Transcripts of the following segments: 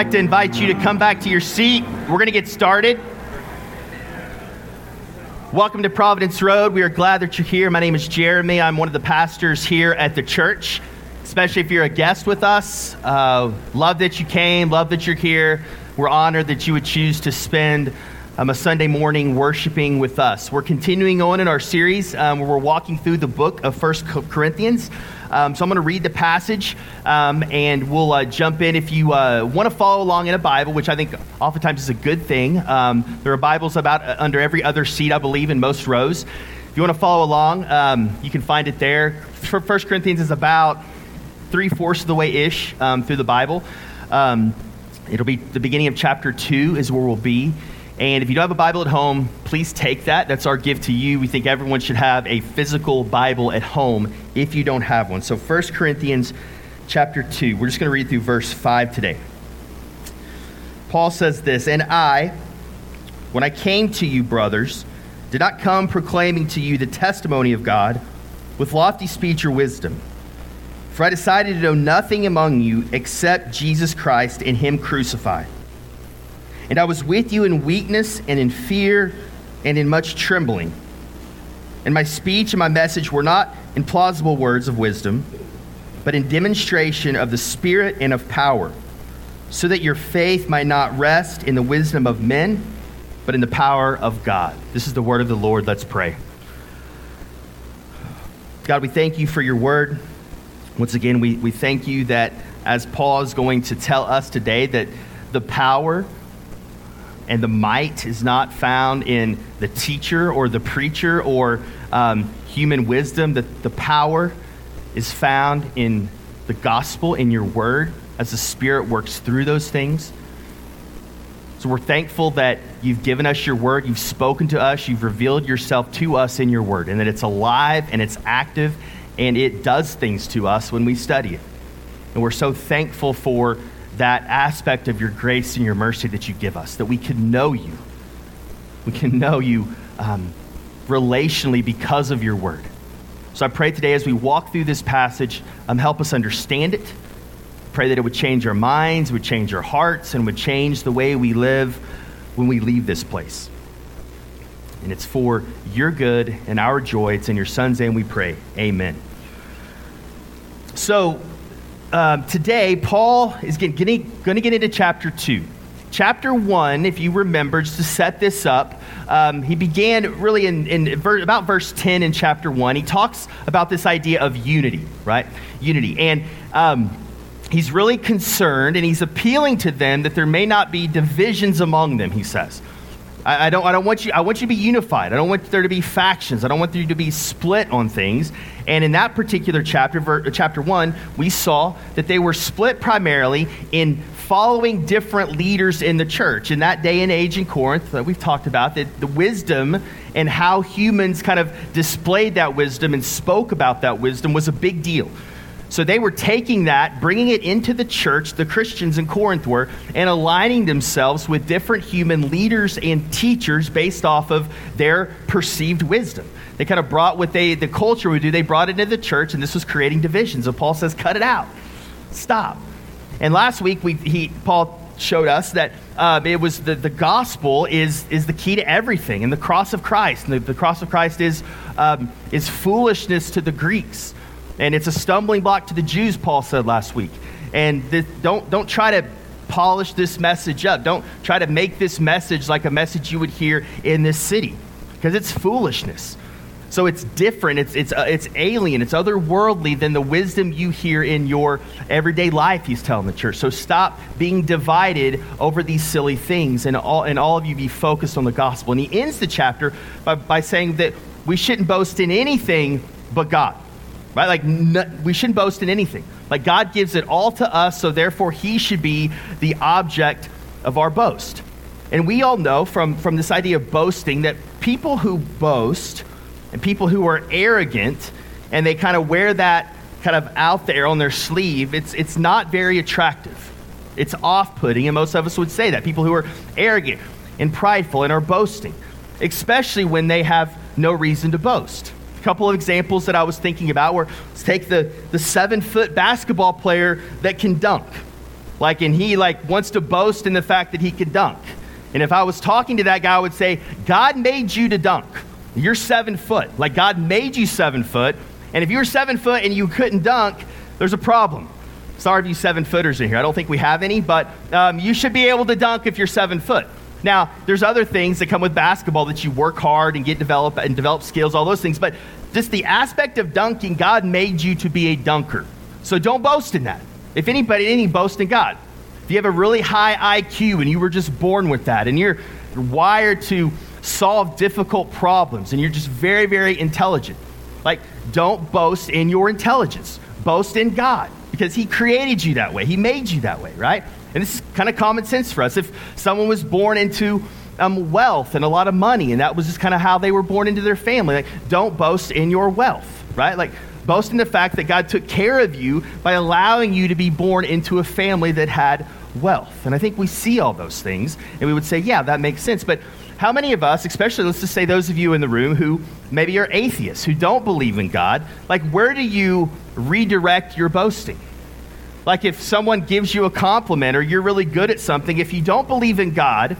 like to invite you to come back to your seat. We're going to get started. Welcome to Providence Road. We are glad that you're here. My name is Jeremy. I'm one of the pastors here at the church, especially if you're a guest with us. Uh, love that you came, love that you're here. We're honored that you would choose to spend um, a Sunday morning worshiping with us. We're continuing on in our series um, where we're walking through the book of First Corinthians. Um, so I'm going to read the passage um, and we'll uh, jump in. If you uh, want to follow along in a Bible, which I think oftentimes is a good thing, um, there are Bibles about uh, under every other seat, I believe, in most rows. If you want to follow along, um, you can find it there. First Corinthians is about three fourths of the way ish um, through the Bible. Um, it'll be the beginning of chapter two, is where we'll be. And if you don't have a Bible at home, please take that. That's our gift to you. We think everyone should have a physical Bible at home if you don't have one. So 1 Corinthians chapter 2. We're just going to read through verse 5 today. Paul says this, "And I, when I came to you, brothers, did not come proclaiming to you the testimony of God with lofty speech or wisdom. For I decided to know nothing among you except Jesus Christ and him crucified." And I was with you in weakness and in fear and in much trembling. And my speech and my message were not in plausible words of wisdom, but in demonstration of the Spirit and of power, so that your faith might not rest in the wisdom of men, but in the power of God. This is the word of the Lord. Let's pray. God, we thank you for your word. Once again, we, we thank you that as Paul is going to tell us today, that the power and the might is not found in the teacher or the preacher or um, human wisdom. That the power is found in the gospel, in your word, as the Spirit works through those things. So we're thankful that you've given us your word, you've spoken to us, you've revealed yourself to us in your word, and that it's alive and it's active and it does things to us when we study it. And we're so thankful for that aspect of your grace and your mercy that you give us, that we can know you. We can know you um, relationally because of your word. So I pray today as we walk through this passage, um, help us understand it. Pray that it would change our minds, would change our hearts, and would change the way we live when we leave this place. And it's for your good and our joy. It's in your son's name we pray. Amen. So, um, today, Paul is going to get into chapter 2. Chapter 1, if you remember, just to set this up, um, he began really in, in ver- about verse 10 in chapter 1. He talks about this idea of unity, right? Unity. And um, he's really concerned and he's appealing to them that there may not be divisions among them, he says. I, I, don't, I don't want you, I want you to be unified. I don't want there to be factions. I don't want you to be split on things. And in that particular chapter, ver, uh, chapter one, we saw that they were split primarily in following different leaders in the church. In that day and age in Corinth, that we've talked about, that the wisdom and how humans kind of displayed that wisdom and spoke about that wisdom was a big deal. So they were taking that, bringing it into the church, the Christians in Corinth were, and aligning themselves with different human leaders and teachers based off of their perceived wisdom. They kind of brought what they, the culture would do, they brought it into the church, and this was creating divisions. So Paul says, cut it out. Stop. And last week, we, he, Paul showed us that uh, it was the, the gospel is, is the key to everything, and the cross of Christ. And the, the cross of Christ is, um, is foolishness to the Greeks. And it's a stumbling block to the Jews, Paul said last week. And this, don't, don't try to polish this message up. Don't try to make this message like a message you would hear in this city because it's foolishness. So it's different, it's, it's, uh, it's alien, it's otherworldly than the wisdom you hear in your everyday life, he's telling the church. So stop being divided over these silly things and all, and all of you be focused on the gospel. And he ends the chapter by, by saying that we shouldn't boast in anything but God right? Like, we shouldn't boast in anything. Like, God gives it all to us, so therefore, He should be the object of our boast. And we all know from, from this idea of boasting that people who boast and people who are arrogant and they kind of wear that kind of out there on their sleeve, it's, it's not very attractive. It's off putting, and most of us would say that. People who are arrogant and prideful and are boasting, especially when they have no reason to boast. A couple of examples that I was thinking about were let's take the, the seven foot basketball player that can dunk. Like, and he like wants to boast in the fact that he can dunk. And if I was talking to that guy, I would say, God made you to dunk. You're seven foot. Like God made you seven foot. And if you're seven foot and you couldn't dunk, there's a problem. Sorry if you seven footers in here. I don't think we have any, but um, you should be able to dunk if you're seven foot. Now, there's other things that come with basketball that you work hard and get develop and develop skills, all those things. But just the aspect of dunking, God made you to be a dunker. So don't boast in that. If anybody, any boast in God. If you have a really high IQ and you were just born with that, and you're wired to solve difficult problems, and you're just very, very intelligent, like don't boast in your intelligence. Boast in God because He created you that way. He made you that way, right? And this is kind of common sense for us. If someone was born into um, wealth and a lot of money, and that was just kind of how they were born into their family, like, don't boast in your wealth, right? Like, boast in the fact that God took care of you by allowing you to be born into a family that had wealth. And I think we see all those things, and we would say, yeah, that makes sense. But how many of us, especially let's just say those of you in the room who maybe are atheists, who don't believe in God, like where do you redirect your boasting? Like if someone gives you a compliment or you're really good at something, if you don't believe in God,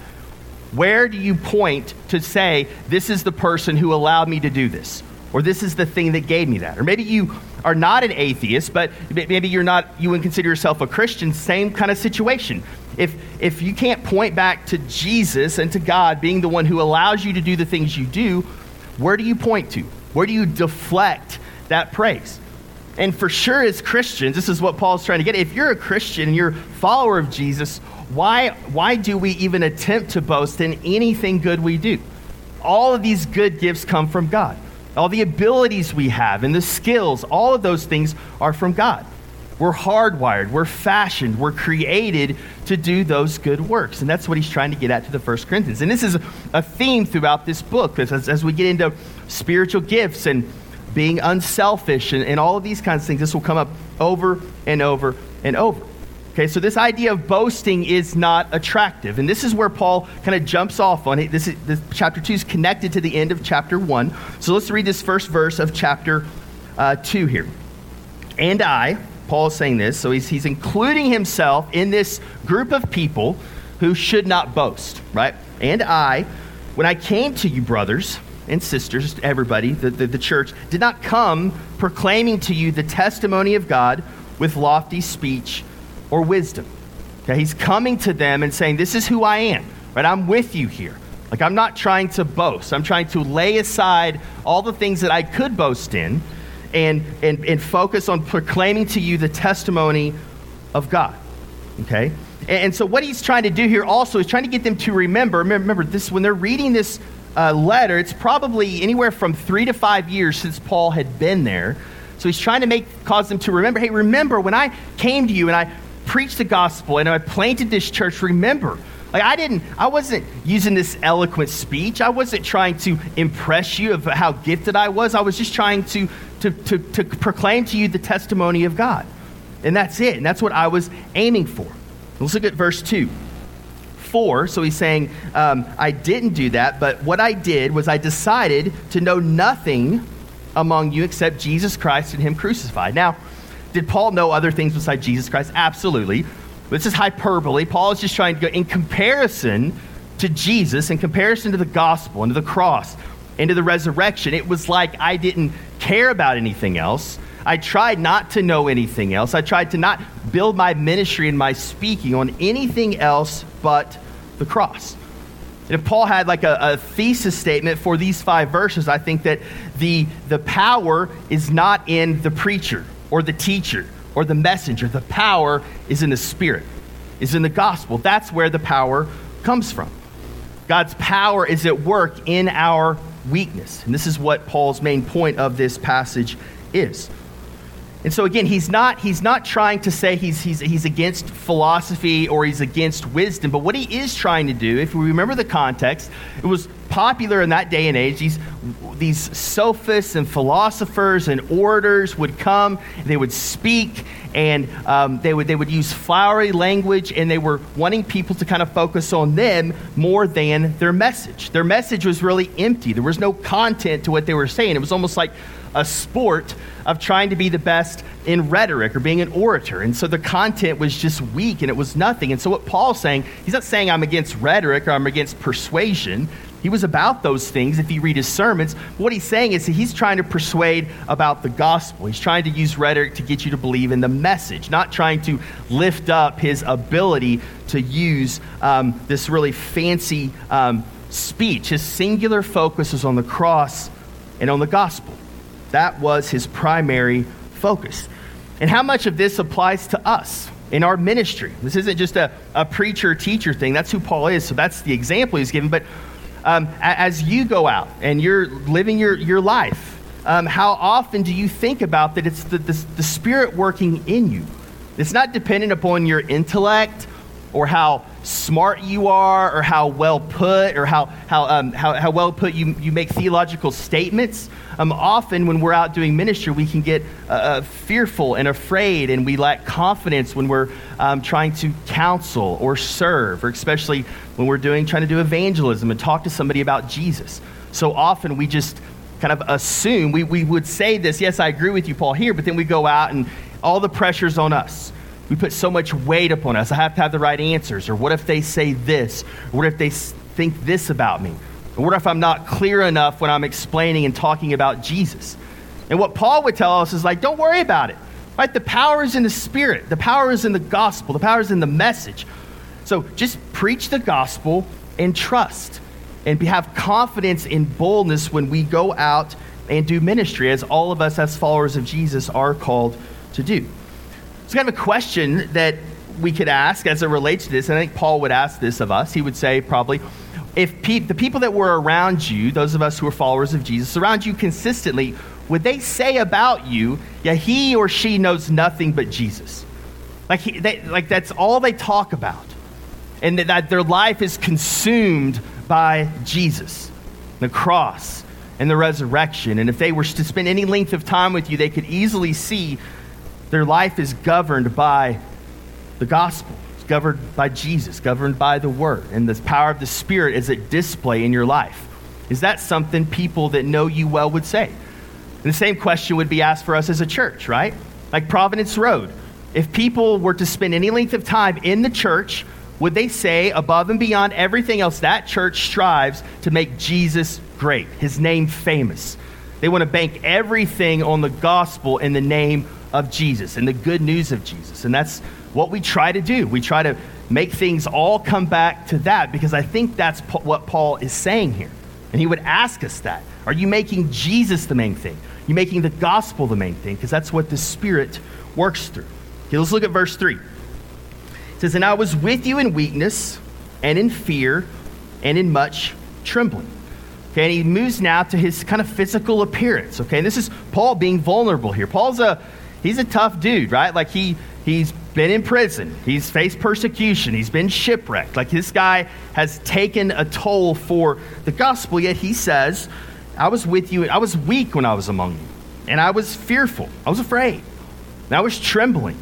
where do you point to say, this is the person who allowed me to do this? Or this is the thing that gave me that? Or maybe you are not an atheist, but maybe you're not, you would consider yourself a Christian, same kind of situation. If, if you can't point back to Jesus and to God being the one who allows you to do the things you do, where do you point to? Where do you deflect that praise? And for sure, as Christians, this is what Paul's trying to get. If you're a Christian and you're a follower of Jesus, why, why do we even attempt to boast in anything good we do? All of these good gifts come from God. All the abilities we have and the skills, all of those things are from God. We're hardwired, we're fashioned, we're created to do those good works. And that's what he's trying to get at to the First Corinthians. And this is a theme throughout this book as, as we get into spiritual gifts and being unselfish, and, and all of these kinds of things. This will come up over and over and over. Okay, so this idea of boasting is not attractive. And this is where Paul kind of jumps off on it. This, is, this chapter 2 is connected to the end of chapter 1. So let's read this first verse of chapter uh, 2 here. And I, Paul is saying this, so he's, he's including himself in this group of people who should not boast, right? And I, when I came to you, brothers, and sisters, everybody, the, the, the, church, did not come proclaiming to you the testimony of God with lofty speech or wisdom. Okay, he's coming to them and saying, This is who I am, right? I'm with you here. Like, I'm not trying to boast. I'm trying to lay aside all the things that I could boast in and, and, and focus on proclaiming to you the testimony of God. Okay? And, and so, what he's trying to do here also is trying to get them to remember, remember this, when they're reading this uh, letter, it's probably anywhere from three to five years since Paul had been there. So he's trying to make cause them to remember. Hey, remember when I came to you and I preached the gospel and I planted this church. Remember, like I didn't, I wasn't using this eloquent speech. I wasn't trying to impress you of how gifted I was. I was just trying to to to, to proclaim to you the testimony of God, and that's it. And that's what I was aiming for. Let's look at verse two. 4. So he's saying, um, I didn't do that, but what I did was I decided to know nothing among you except Jesus Christ and Him crucified. Now, did Paul know other things besides Jesus Christ? Absolutely. This is hyperbole. Paul is just trying to go in comparison to Jesus, in comparison to the gospel and to the cross and to the resurrection. It was like I didn't care about anything else. I tried not to know anything else. I tried to not build my ministry and my speaking on anything else but the cross. And if Paul had like a, a, thesis statement for these five verses, I think that the, the power is not in the preacher or the teacher or the messenger. The power is in the Spirit, is in the gospel. That's where the power comes from. God's power is at work in our weakness. And this is what Paul's main point of this passage is. And so again, he's not, he's not trying to say he's, he's, he's against philosophy or he's against wisdom, but what he is trying to do, if we remember the context, it was popular in that day and age. These, these sophists and philosophers and orators would come, they would speak, and um, they, would, they would use flowery language, and they were wanting people to kind of focus on them more than their message. Their message was really empty. There was no content to what they were saying. It was almost like a sport of trying to be the best in rhetoric or being an orator. And so the content was just weak and it was nothing. And so what Paul's saying, he's not saying I'm against rhetoric or I'm against persuasion. He was about those things if you read his sermons. What he's saying is he's trying to persuade about the gospel. He's trying to use rhetoric to get you to believe in the message, not trying to lift up his ability to use um, this really fancy um, speech. His singular focus is on the cross and on the gospel. That was his primary focus. And how much of this applies to us? in our ministry. This isn't just a, a preacher teacher thing. That's who Paul is. So that's the example he's given. But um, as you go out and you're living your, your life, um, how often do you think about that it's the, the, the Spirit working in you? It's not dependent upon your intellect or how smart you are or how well put or how, how, um, how, how, well put you, you make theological statements. Um, often, when we're out doing ministry, we can get uh, uh, fearful and afraid, and we lack confidence when we're um, trying to counsel or serve, or especially when we're doing trying to do evangelism and talk to somebody about Jesus. So often, we just kind of assume we, we would say this, yes, I agree with you, Paul, here, but then we go out and all the pressure's on us we put so much weight upon us. I have to have the right answers. Or what if they say this? Or what if they think this about me? Or what if I'm not clear enough when I'm explaining and talking about Jesus? And what Paul would tell us is like, don't worry about it. Right? The power is in the Spirit, the power is in the gospel, the power is in the message. So just preach the gospel and trust and have confidence and boldness when we go out and do ministry, as all of us as followers of Jesus are called to do. It's kind of a question that we could ask as it relates to this, and I think Paul would ask this of us. He would say, probably, if pe- the people that were around you, those of us who are followers of Jesus, around you consistently, would they say about you, yeah, he or she knows nothing but Jesus? Like, he, they, like that's all they talk about. And that, that their life is consumed by Jesus, the cross, and the resurrection. And if they were to spend any length of time with you, they could easily see their life is governed by the gospel. Governed by Jesus, governed by the word. And the power of the Spirit is at display in your life. Is that something people that know you well would say? And the same question would be asked for us as a church, right? Like Providence Road. If people were to spend any length of time in the church, would they say, above and beyond everything else, that church strives to make Jesus great, his name famous? They want to bank everything on the gospel in the name of Jesus and the good news of Jesus. And that's what we try to do. We try to make things all come back to that because I think that's what Paul is saying here. And he would ask us that. Are you making Jesus the main thing? Are you making the gospel the main thing? Because that's what the Spirit works through. Okay, let's look at verse 3. It says, And I was with you in weakness and in fear and in much trembling. Okay, and he moves now to his kind of physical appearance. Okay, and this is Paul being vulnerable here. Paul's a he's a tough dude, right? Like he he's been in prison, he's faced persecution, he's been shipwrecked. Like this guy has taken a toll for the gospel, yet he says, I was with you, I was weak when I was among you, and I was fearful, I was afraid, and I was trembling.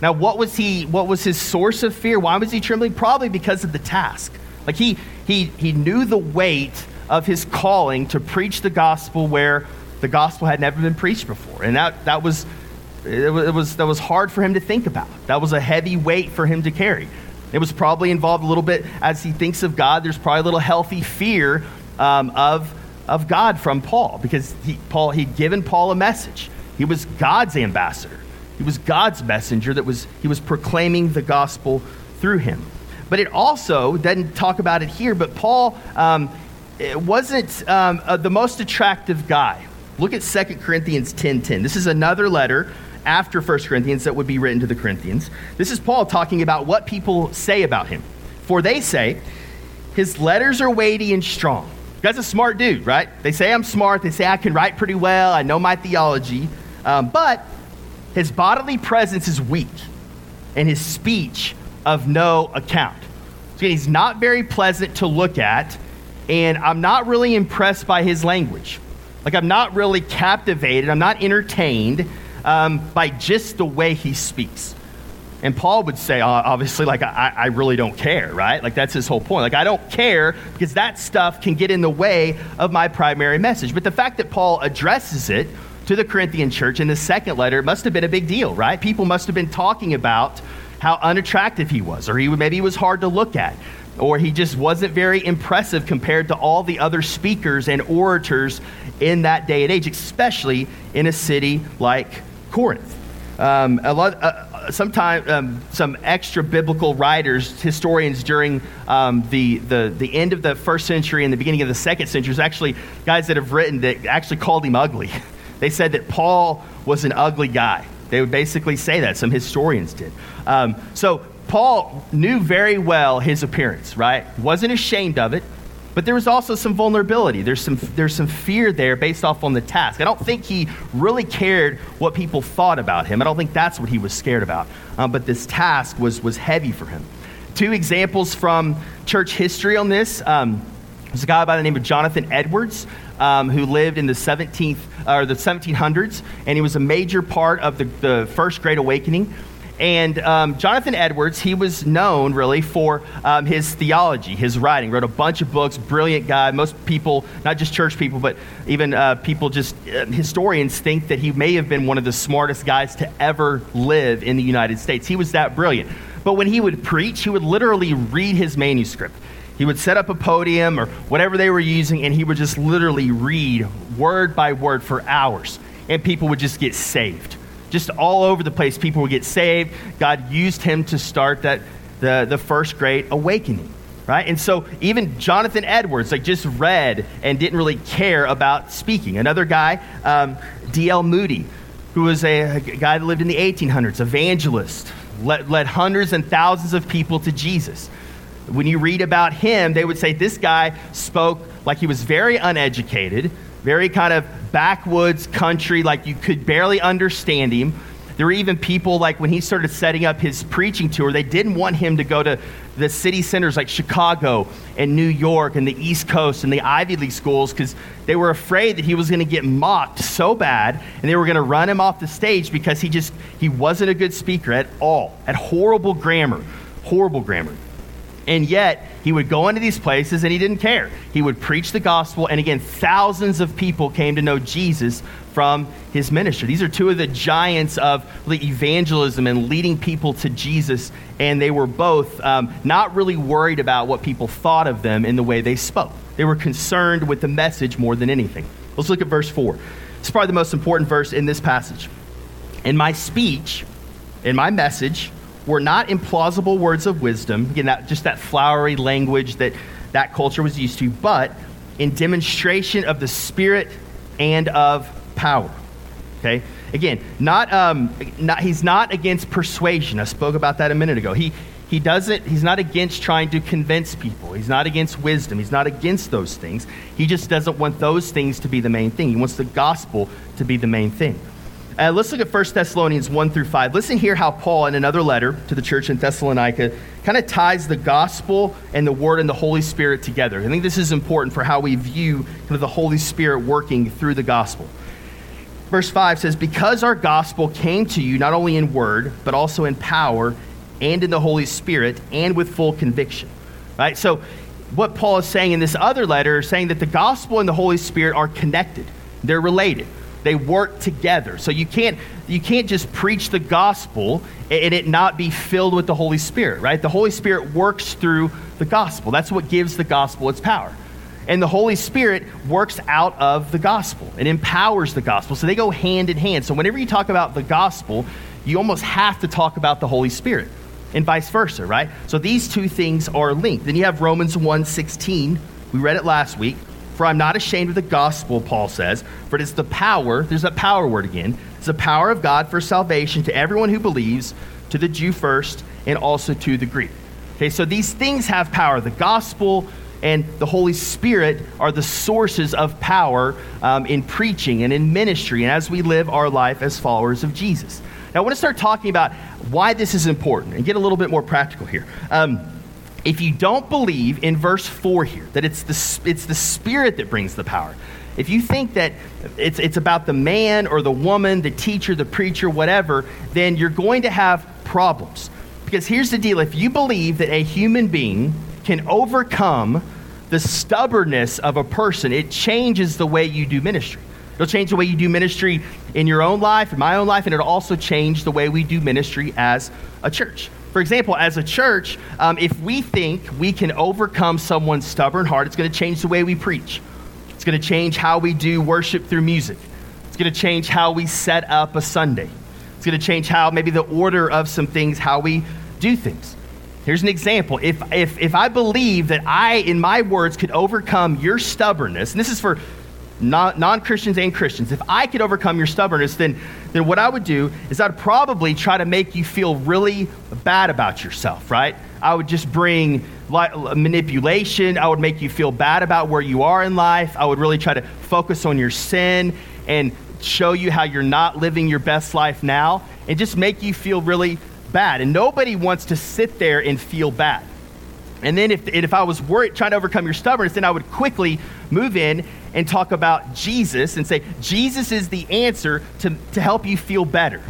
Now, what was he what was his source of fear? Why was he trembling? Probably because of the task. Like he he he knew the weight of his calling to preach the gospel where the gospel had never been preached before. And that, that was it was, that was hard for him to think about. That was a heavy weight for him to carry. It was probably involved a little bit as he thinks of God. There's probably a little healthy fear um, of, of God from Paul because he, Paul he'd given Paul a message. He was God's ambassador. He was God's messenger that was he was proclaiming the gospel through him. But it also doesn't talk about it here. But Paul um, wasn't um, uh, the most attractive guy. Look at 2 Corinthians 10:10. 10. This is another letter after 1 Corinthians that would be written to the Corinthians. This is Paul talking about what people say about him. For they say, his letters are weighty and strong. That's a smart dude, right? They say I'm smart. They say I can write pretty well. I know my theology. Um, but his bodily presence is weak and his speech of no account. So he's not very pleasant to look at, and I'm not really impressed by his language. Like, I'm not really captivated, I'm not entertained um, by just the way he speaks. And Paul would say, obviously, like, I, I really don't care, right? Like, that's his whole point. Like, I don't care because that stuff can get in the way of my primary message. But the fact that Paul addresses it to the Corinthian church in the second letter, must have been a big deal, right? People must have been talking about how unattractive he was, or he, maybe he was hard to look at, or he just wasn't very impressive compared to all the other speakers and orators in that day and age, especially in a city like Corinth. Um, a lot, uh, sometimes um, some extra biblical writers, historians during um, the, the, the end of the first century and the beginning of the second century, actually guys that have written that actually called him ugly. They said that Paul was an ugly guy. They would basically say that. Some historians did. Um, so Paul knew very well his appearance, right? Wasn't ashamed of it. But there was also some vulnerability. There's some, there's some fear there based off on the task. I don't think he really cared what people thought about him. I don't think that's what he was scared about. Um, but this task was, was heavy for him. Two examples from church history on this. Um, there's a guy by the name of Jonathan Edwards um, who lived in the 17th or the 1700s, and he was a major part of the, the First Great Awakening. And um, Jonathan Edwards, he was known really for um, his theology, his writing. Wrote a bunch of books, brilliant guy. Most people, not just church people, but even uh, people, just uh, historians, think that he may have been one of the smartest guys to ever live in the United States. He was that brilliant. But when he would preach, he would literally read his manuscript. He would set up a podium or whatever they were using, and he would just literally read word by word for hours, and people would just get saved just all over the place, people would get saved. God used him to start that, the, the first great awakening, right? And so even Jonathan Edwards, like, just read and didn't really care about speaking. Another guy, um, D.L. Moody, who was a, a, guy that lived in the 1800s, evangelist, led, led hundreds and thousands of people to Jesus. When you read about him, they would say this guy spoke like he was very uneducated, very kind of backwoods country, like you could barely understand him. There were even people like when he started setting up his preaching tour, they didn't want him to go to the city centers like Chicago and New York and the East Coast and the Ivy League schools because they were afraid that he was going to get mocked so bad and they were going to run him off the stage because he just he wasn't a good speaker at all. Had horrible grammar, horrible grammar. And yet, he would go into these places and he didn't care. He would preach the gospel, and again, thousands of people came to know Jesus from his ministry. These are two of the giants of the evangelism and leading people to Jesus, and they were both um, not really worried about what people thought of them in the way they spoke. They were concerned with the message more than anything. Let's look at verse 4. It's probably the most important verse in this passage. In my speech, in my message, were not implausible words of wisdom, again, that, just that flowery language that that culture was used to, but in demonstration of the Spirit and of power. Okay? Again, not, um, not, he's not against persuasion. I spoke about that a minute ago. He, he doesn't, he's not against trying to convince people. He's not against wisdom. He's not against those things. He just doesn't want those things to be the main thing. He wants the gospel to be the main thing. Uh, let's look at 1 Thessalonians 1 through 5. Listen here how Paul, in another letter to the church in Thessalonica, kind of ties the gospel and the word and the Holy Spirit together. I think this is important for how we view kind of the Holy Spirit working through the gospel. Verse 5 says, Because our gospel came to you not only in word, but also in power and in the Holy Spirit and with full conviction. Right? So, what Paul is saying in this other letter is saying that the gospel and the Holy Spirit are connected, they're related they work together. So you can't you can't just preach the gospel and it not be filled with the Holy Spirit, right? The Holy Spirit works through the gospel. That's what gives the gospel its power. And the Holy Spirit works out of the gospel and empowers the gospel. So they go hand in hand. So whenever you talk about the gospel, you almost have to talk about the Holy Spirit and vice versa, right? So these two things are linked. Then you have Romans 1:16. We read it last week. For I'm not ashamed of the gospel, Paul says, for it is the power, there's that power word again, it's the power of God for salvation to everyone who believes, to the Jew first, and also to the Greek. Okay, so these things have power. The gospel and the Holy Spirit are the sources of power um, in preaching and in ministry and as we live our life as followers of Jesus. Now, I want to start talking about why this is important and get a little bit more practical here. Um, if you don't believe in verse 4 here, that it's the, it's the Spirit that brings the power, if you think that it's, it's about the man or the woman, the teacher, the preacher, whatever, then you're going to have problems. Because here's the deal if you believe that a human being can overcome the stubbornness of a person, it changes the way you do ministry. It'll change the way you do ministry in your own life, in my own life, and it'll also change the way we do ministry as a church. For example, as a church, um, if we think we can overcome someone's stubborn heart, it's going to change the way we preach. It's going to change how we do worship through music. It's going to change how we set up a Sunday. It's going to change how maybe the order of some things, how we do things. Here's an example. If, if, if I believe that I, in my words, could overcome your stubbornness, and this is for non Christians and Christians, if I could overcome your stubbornness, then, then what I would do is I'd probably try to make you feel really bad about yourself, right? I would just bring manipulation. I would make you feel bad about where you are in life. I would really try to focus on your sin and show you how you're not living your best life now and just make you feel really bad. And nobody wants to sit there and feel bad. And then if, if I was worried, trying to overcome your stubbornness, then I would quickly move in and talk about Jesus and say, Jesus is the answer to, to help you feel better.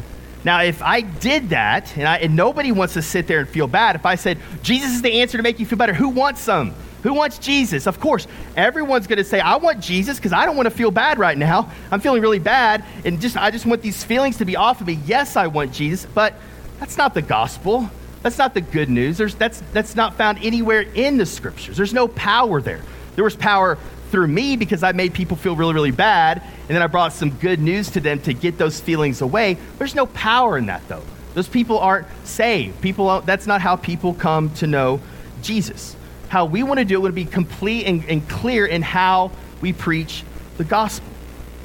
Now, if I did that, and, I, and nobody wants to sit there and feel bad, if I said, Jesus is the answer to make you feel better, who wants some? Who wants Jesus? Of course, everyone's going to say, I want Jesus because I don't want to feel bad right now. I'm feeling really bad, and just I just want these feelings to be off of me. Yes, I want Jesus, but that's not the gospel. That's not the good news. There's, that's, that's not found anywhere in the scriptures. There's no power there. There was power through me because I made people feel really, really bad, and then I brought some good news to them to get those feelings away. There's no power in that, though. Those people aren't saved. People, that's not how people come to know Jesus. How we want to do it would be complete and, and clear in how we preach the gospel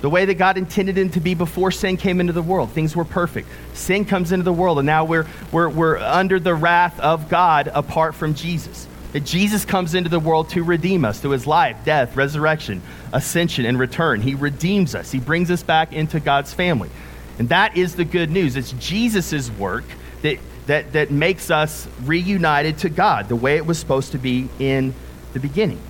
the way that God intended it to be before sin came into the world. Things were perfect. Sin comes into the world, and now we're, we're, we're under the wrath of God apart from Jesus. That Jesus comes into the world to redeem us through his life, death, resurrection, ascension, and return. He redeems us, he brings us back into God's family. And that is the good news. It's Jesus' work that, that, that makes us reunited to God the way it was supposed to be in the beginning.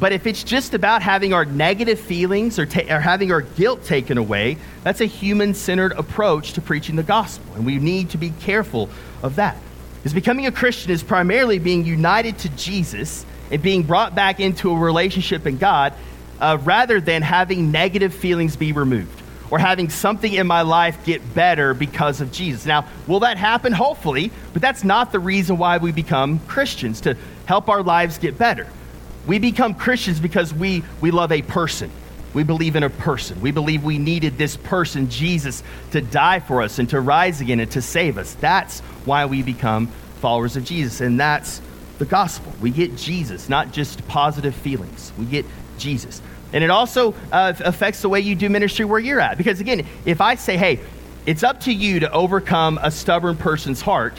But if it's just about having our negative feelings or, ta- or having our guilt taken away, that's a human centered approach to preaching the gospel. And we need to be careful of that. Because becoming a Christian is primarily being united to Jesus and being brought back into a relationship in God uh, rather than having negative feelings be removed or having something in my life get better because of Jesus. Now, will that happen? Hopefully, but that's not the reason why we become Christians, to help our lives get better. We become Christians because we, we love a person. We believe in a person. We believe we needed this person, Jesus, to die for us and to rise again and to save us. That's why we become followers of Jesus. And that's the gospel. We get Jesus, not just positive feelings. We get Jesus. And it also uh, affects the way you do ministry where you're at. Because again, if I say, hey, it's up to you to overcome a stubborn person's heart,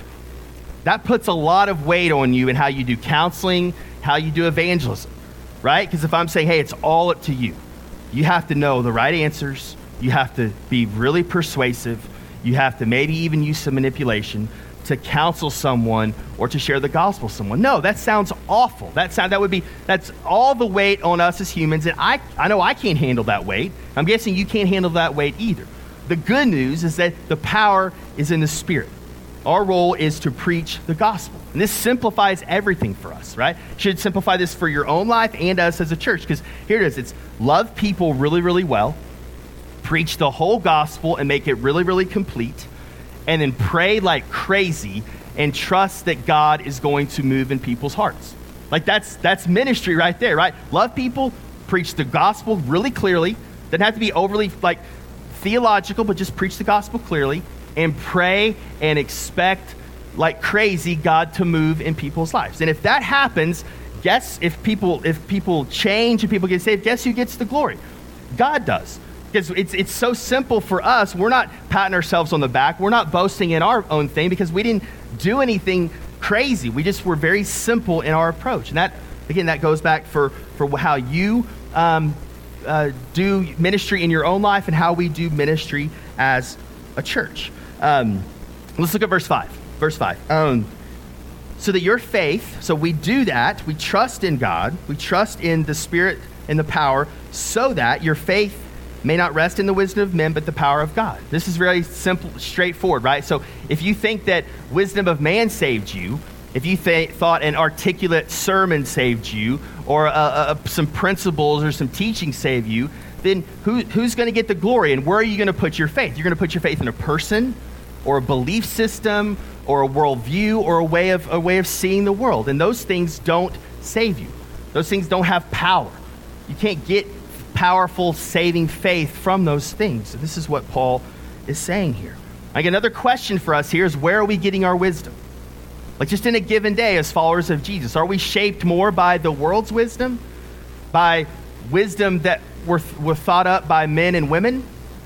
that puts a lot of weight on you in how you do counseling, how you do evangelism, right? Because if I'm saying, hey, it's all up to you, you have to know the right answers. You have to be really persuasive. You have to maybe even use some manipulation to counsel someone or to share the gospel with someone. No, that sounds awful. That sound that would be that's all the weight on us as humans, and I I know I can't handle that weight. I'm guessing you can't handle that weight either. The good news is that the power is in the spirit. Our role is to preach the gospel. And this simplifies everything for us, right? Should simplify this for your own life and us as a church. Because here it is it's love people really, really well, preach the whole gospel and make it really, really complete, and then pray like crazy and trust that God is going to move in people's hearts. Like that's that's ministry right there, right? Love people, preach the gospel really clearly. Doesn't have to be overly like theological, but just preach the gospel clearly and pray and expect like crazy God to move in people's lives. And if that happens, guess if people if people change and people get saved, guess who gets the glory? God does. Because it's, it's so simple for us. We're not patting ourselves on the back. We're not boasting in our own thing because we didn't do anything crazy. We just were very simple in our approach. And that, again, that goes back for, for how you um, uh, do ministry in your own life and how we do ministry as a church. Um, let's look at verse 5. Verse 5. Um, so that your faith, so we do that, we trust in God, we trust in the Spirit and the power, so that your faith may not rest in the wisdom of men, but the power of God. This is very simple, straightforward, right? So if you think that wisdom of man saved you, if you th- thought an articulate sermon saved you, or uh, uh, some principles or some teaching saved you, then who, who's going to get the glory and where are you going to put your faith? You're going to put your faith in a person or a belief system or a worldview or a way of, a way of seeing the world. And those things don't save you, those things don't have power. You can't get powerful saving faith from those things. this is what Paul is saying here. Like another question for us here is where are we getting our wisdom? Like just in a given day as followers of Jesus, are we shaped more by the world's wisdom? By wisdom that were, were thought up by men and women?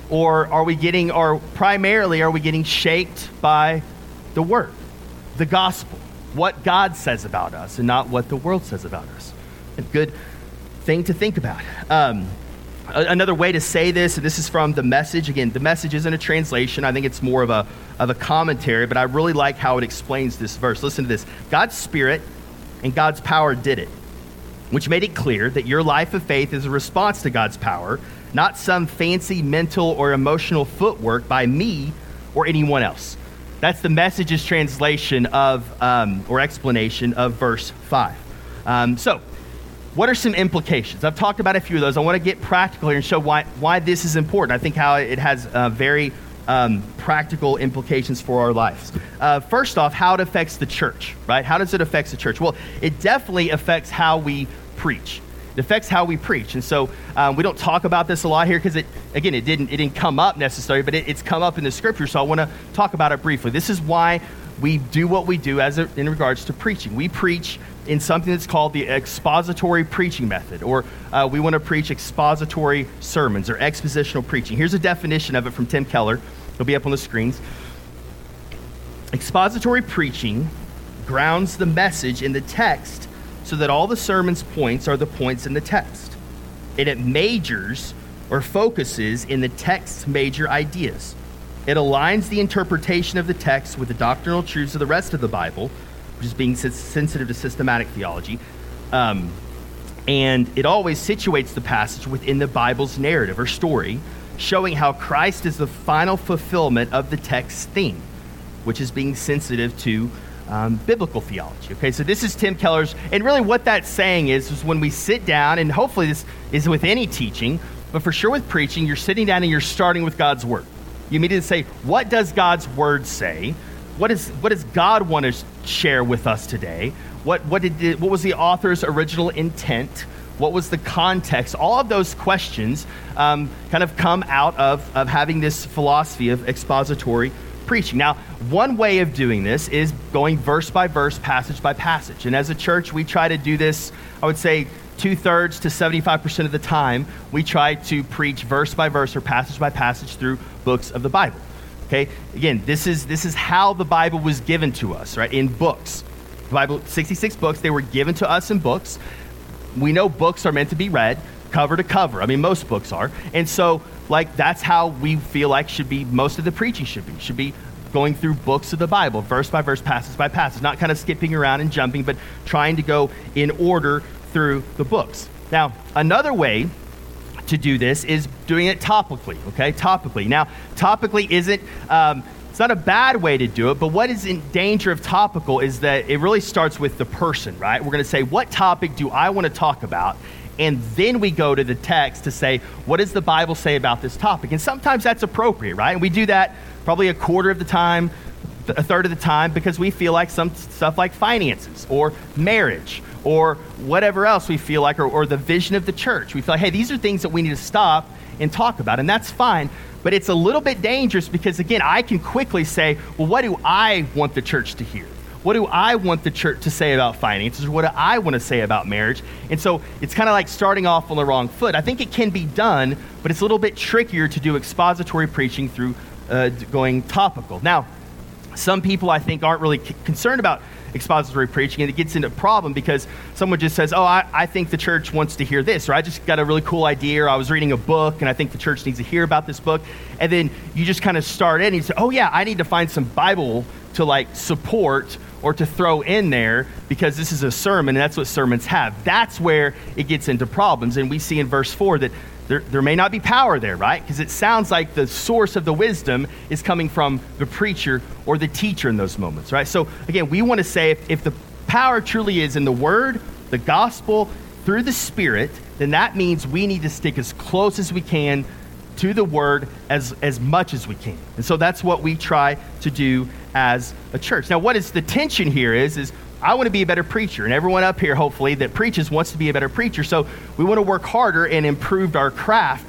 Or are we getting, or primarily, are we getting shaped by the Word, the gospel, what God says about us, and not what the world says about us? A good thing to think about. Um, another way to say this, and this is from the message. Again, the message isn't a translation. I think it's more of a, of a commentary, but I really like how it explains this verse. Listen to this God's Spirit and God's power did it which made it clear that your life of faith is a response to God's power, not some fancy mental or emotional footwork by me or anyone else. That's the message's translation of, um, or explanation of verse 5. Um, so, what are some implications? I've talked about a few of those. I want to get practical here and show why, why this is important. I think how it has uh, very um, practical implications for our lives. Uh, first off, how it affects the church, right? How does it affect the church? Well, it definitely affects how we preach. It affects how we preach. And so um, we don't talk about this a lot here because it, again, it didn't, it didn't come up necessarily, but it, it's come up in the scripture. So I want to talk about it briefly. This is why we do what we do as a, in regards to preaching. We preach in something that's called the expository preaching method, or uh, we want to preach expository sermons or expositional preaching. Here's a definition of it from Tim Keller. It'll be up on the screens. Expository preaching grounds the message in the text so that all the sermon's points are the points in the text. And it majors or focuses in the text's major ideas. It aligns the interpretation of the text with the doctrinal truths of the rest of the Bible, which is being sensitive to systematic theology. Um, and it always situates the passage within the Bible's narrative or story, showing how Christ is the final fulfillment of the text's theme, which is being sensitive to um, biblical theology. Okay, so this is Tim Keller's, and really what that's saying is, is when we sit down, and hopefully this is with any teaching, but for sure with preaching, you're sitting down and you're starting with God's word. You immediately say, what does God's word say? What, is, what does God want to share with us today? What, what, did, what was the author's original intent? What was the context? All of those questions um, kind of come out of, of having this philosophy of expository preaching. Now, one way of doing this is going verse by verse, passage by passage. And as a church, we try to do this, I would say, two thirds to 75% of the time. We try to preach verse by verse or passage by passage through books of the Bible. Okay? Again, this is, this is how the Bible was given to us, right? In books. The Bible, 66 books, they were given to us in books. We know books are meant to be read cover to cover. I mean, most books are. And so like that's how we feel like should be most of the preaching should be should be going through books of the bible verse by verse passage by passage not kind of skipping around and jumping but trying to go in order through the books now another way to do this is doing it topically okay topically now topically isn't um, it's not a bad way to do it, but what is in danger of topical is that it really starts with the person, right? We're going to say, what topic do I want to talk about? And then we go to the text to say, what does the Bible say about this topic? And sometimes that's appropriate, right? And we do that probably a quarter of the time, a third of the time, because we feel like some stuff like finances or marriage or whatever else we feel like, or, or the vision of the church. We feel like, hey, these are things that we need to stop and talk about, and that's fine. But it's a little bit dangerous because, again, I can quickly say, well, what do I want the church to hear? What do I want the church to say about finances? What do I want to say about marriage? And so it's kind of like starting off on the wrong foot. I think it can be done, but it's a little bit trickier to do expository preaching through uh, going topical. Now, some people I think aren't really c- concerned about expository preaching, and it gets into a problem because someone just says, Oh, I, I, think the church wants to hear this, or I just got a really cool idea, or I was reading a book and I think the church needs to hear about this book. And then you just kind of start in and you say, Oh, yeah, I need to find some Bible to like support or to throw in there because this is a sermon and that's what sermons have. That's where it gets into problems. And we see in verse 4 that there, there may not be power there, right? Because it sounds like the source of the wisdom is coming from the preacher or the teacher in those moments, right? So, again, we want to say if, if the power truly is in the word, the gospel, through the Spirit, then that means we need to stick as close as we can to the word as, as much as we can. And so that's what we try to do as a church. Now, what is the tension here is, is I want to be a better preacher, and everyone up here, hopefully, that preaches wants to be a better preacher. So we want to work harder and improve our craft.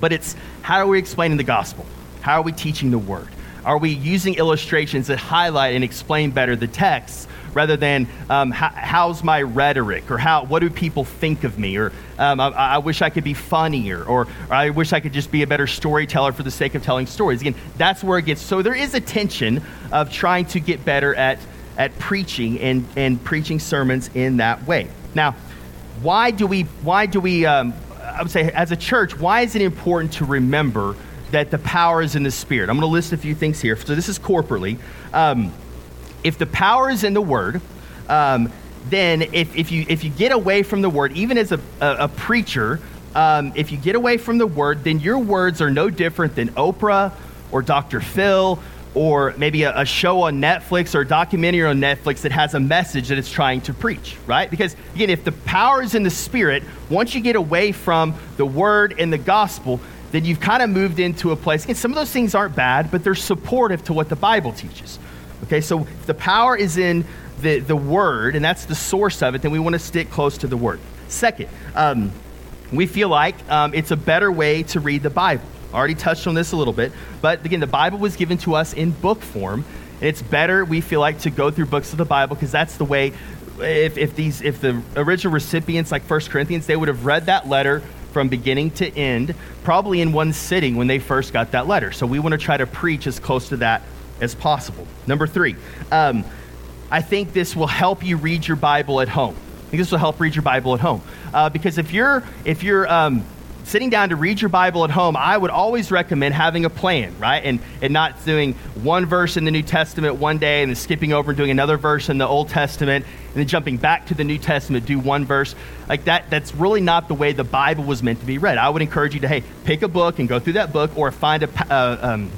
But it's how are we explaining the gospel? How are we teaching the word? Are we using illustrations that highlight and explain better the text? Rather than um, how, how's my rhetoric or how what do people think of me or um, I, I, wish I could be funnier or, or, I wish I could just be a better storyteller for the sake of telling stories. Again, that's where it gets. So there is a tension of trying to get better at at preaching and and preaching sermons in that way. Now, why do we why do we um, I would say as a church why is it important to remember that the power is in the spirit? I'm going to list a few things here. So this is corporately. Um, if the power is in the word, um, then if, if, you, if you get away from the word, even as a, a, a preacher, um, if you get away from the word, then your words are no different than Oprah or Dr. Phil or maybe a, a, show on Netflix or a documentary on Netflix that has a message that it's trying to preach, right? Because again, if the power is in the spirit, once you get away from the word and the gospel, then you've kind of moved into a place. Again, some of those things aren't bad, but they're supportive to what the Bible teaches. Okay, so if the power is in the, the Word, and that's the source of it, then we want to stick close to the Word. Second, um, we feel like um, it's a better way to read the Bible. I already touched on this a little bit, but again, the Bible was given to us in book form, and it's better, we feel like, to go through books of the Bible because that's the way. If, if these if the original recipients like First Corinthians, they would have read that letter from beginning to end, probably in one sitting when they first got that letter. So we want to try to preach as close to that as possible. Number three, um, I think this will help you read your Bible at home. I think this will help read your Bible at home uh, because if you're if you're um, sitting down to read your Bible at home, I would always recommend having a plan, right? And, and not doing one verse in the New Testament one day and then skipping over and doing another verse in the Old Testament and then jumping back to the New Testament, do one verse. Like that, that's really not the way the Bible was meant to be read. I would encourage you to, hey, pick a book and go through that book or find a, uh, um,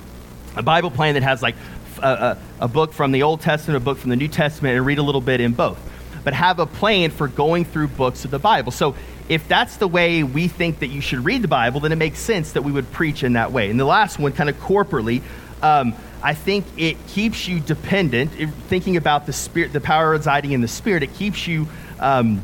a Bible plan that has like a, a, a book from the Old Testament, a book from the New Testament, and read a little bit in both. But have a plan for going through books of the Bible. So if that's the way we think that you should read the Bible, then it makes sense that we would preach in that way. And the last one, kind of corporately, um, I think it keeps you dependent. Thinking about the spirit, the power residing in the spirit, it keeps you, um,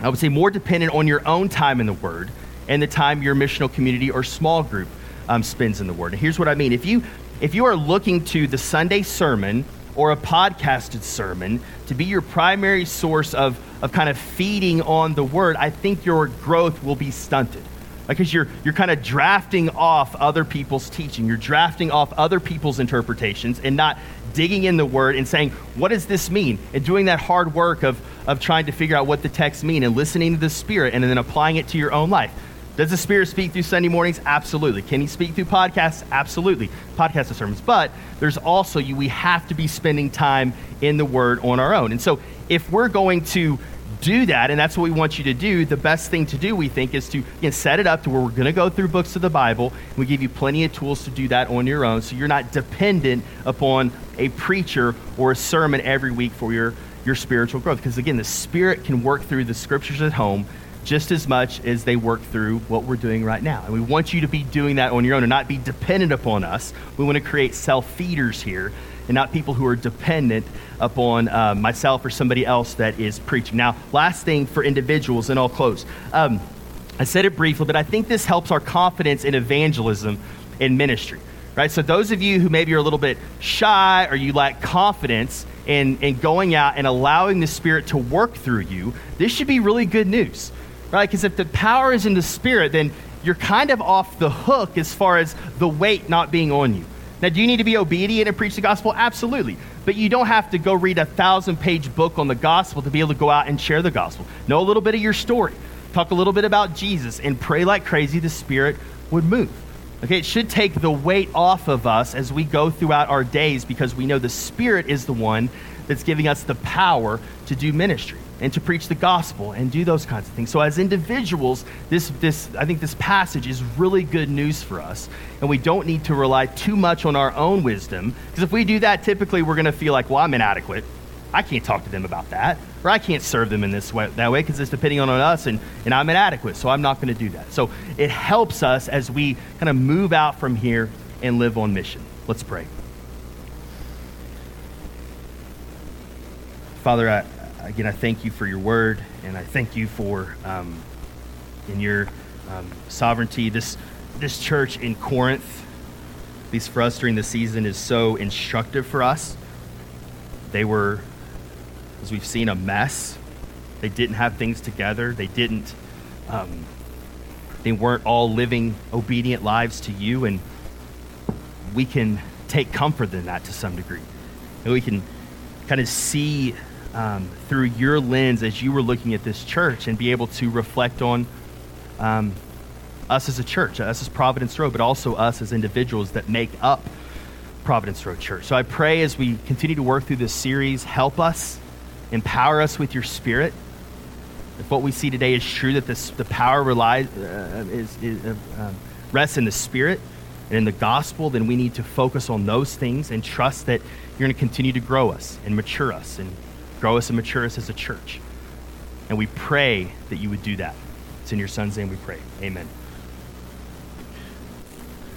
I would say, more dependent on your own time in the Word and the time your missional community or small group um, spends in the Word. And here's what I mean: if you if you are looking to the Sunday sermon or a podcasted sermon to be your primary source of, of kind of feeding on the word, I think your growth will be stunted. Because you're, you're kind of drafting off other people's teaching. You're drafting off other people's interpretations and not digging in the word and saying, what does this mean? And doing that hard work of, of trying to figure out what the text mean and listening to the Spirit and then applying it to your own life. Does the Spirit speak through Sunday mornings? Absolutely. Can He speak through podcasts? Absolutely. Podcast sermons. But there's also you. We have to be spending time in the Word on our own. And so, if we're going to do that, and that's what we want you to do, the best thing to do, we think, is to set it up to where we're going to go through books of the Bible. We give you plenty of tools to do that on your own, so you're not dependent upon a preacher or a sermon every week for your your spiritual growth. Because again, the Spirit can work through the scriptures at home just as much as they work through what we're doing right now. And we want you to be doing that on your own and not be dependent upon us. We want to create self feeders here and not people who are dependent upon uh, myself or somebody else that is preaching. Now, last thing for individuals, and I'll close. Um, I said it briefly, but I think this helps our confidence in evangelism in ministry. Right? So, those of you who maybe are a little bit shy or you lack confidence in, in going out and allowing the Spirit to work through you, this should be really good news right? Because if the power is in the Spirit, then you're kind of off the hook as far as the weight not being on you. Now, do you need to be obedient and preach the gospel? Absolutely. But you don't have to go read a thousand page book on the gospel to be able to go out and share the gospel. Know a little bit of your story, talk a little bit about Jesus, and pray like crazy the Spirit would move. Okay, it should take the weight off of us as we go throughout our days because we know the Spirit is the one that's giving us the power to do ministry and to preach the gospel and do those kinds of things. So as individuals, this, this, I think this passage is really good news for us. And we don't need to rely too much on our own wisdom. Because if we do that, typically we're going to feel like, well, I'm inadequate. I can't talk to them about that. Or I can't serve them in this way, that way because it's depending on us and, and I'm inadequate. So I'm not going to do that. So it helps us as we kind of move out from here and live on mission. Let's pray. Father, I, again, I thank you for your word, and I thank you for um, in your um, sovereignty. This this church in Corinth, at least for us during the season, is so instructive for us. They were, as we've seen, a mess. They didn't have things together. They didn't. Um, they weren't all living obedient lives to you, and we can take comfort in that to some degree. And we can kind of see um, through your lens as you were looking at this church and be able to reflect on um, us as a church, us as Providence Road, but also us as individuals that make up Providence Road Church. So I pray as we continue to work through this series, help us, empower us with your spirit. If what we see today is true, that this, the power relies, uh, is, is uh, um, rests in the spirit and in the gospel, then we need to focus on those things and trust that you're going to continue to grow us and mature us and Grow us and mature us as a church. And we pray that you would do that. It's in your son's name we pray. Amen.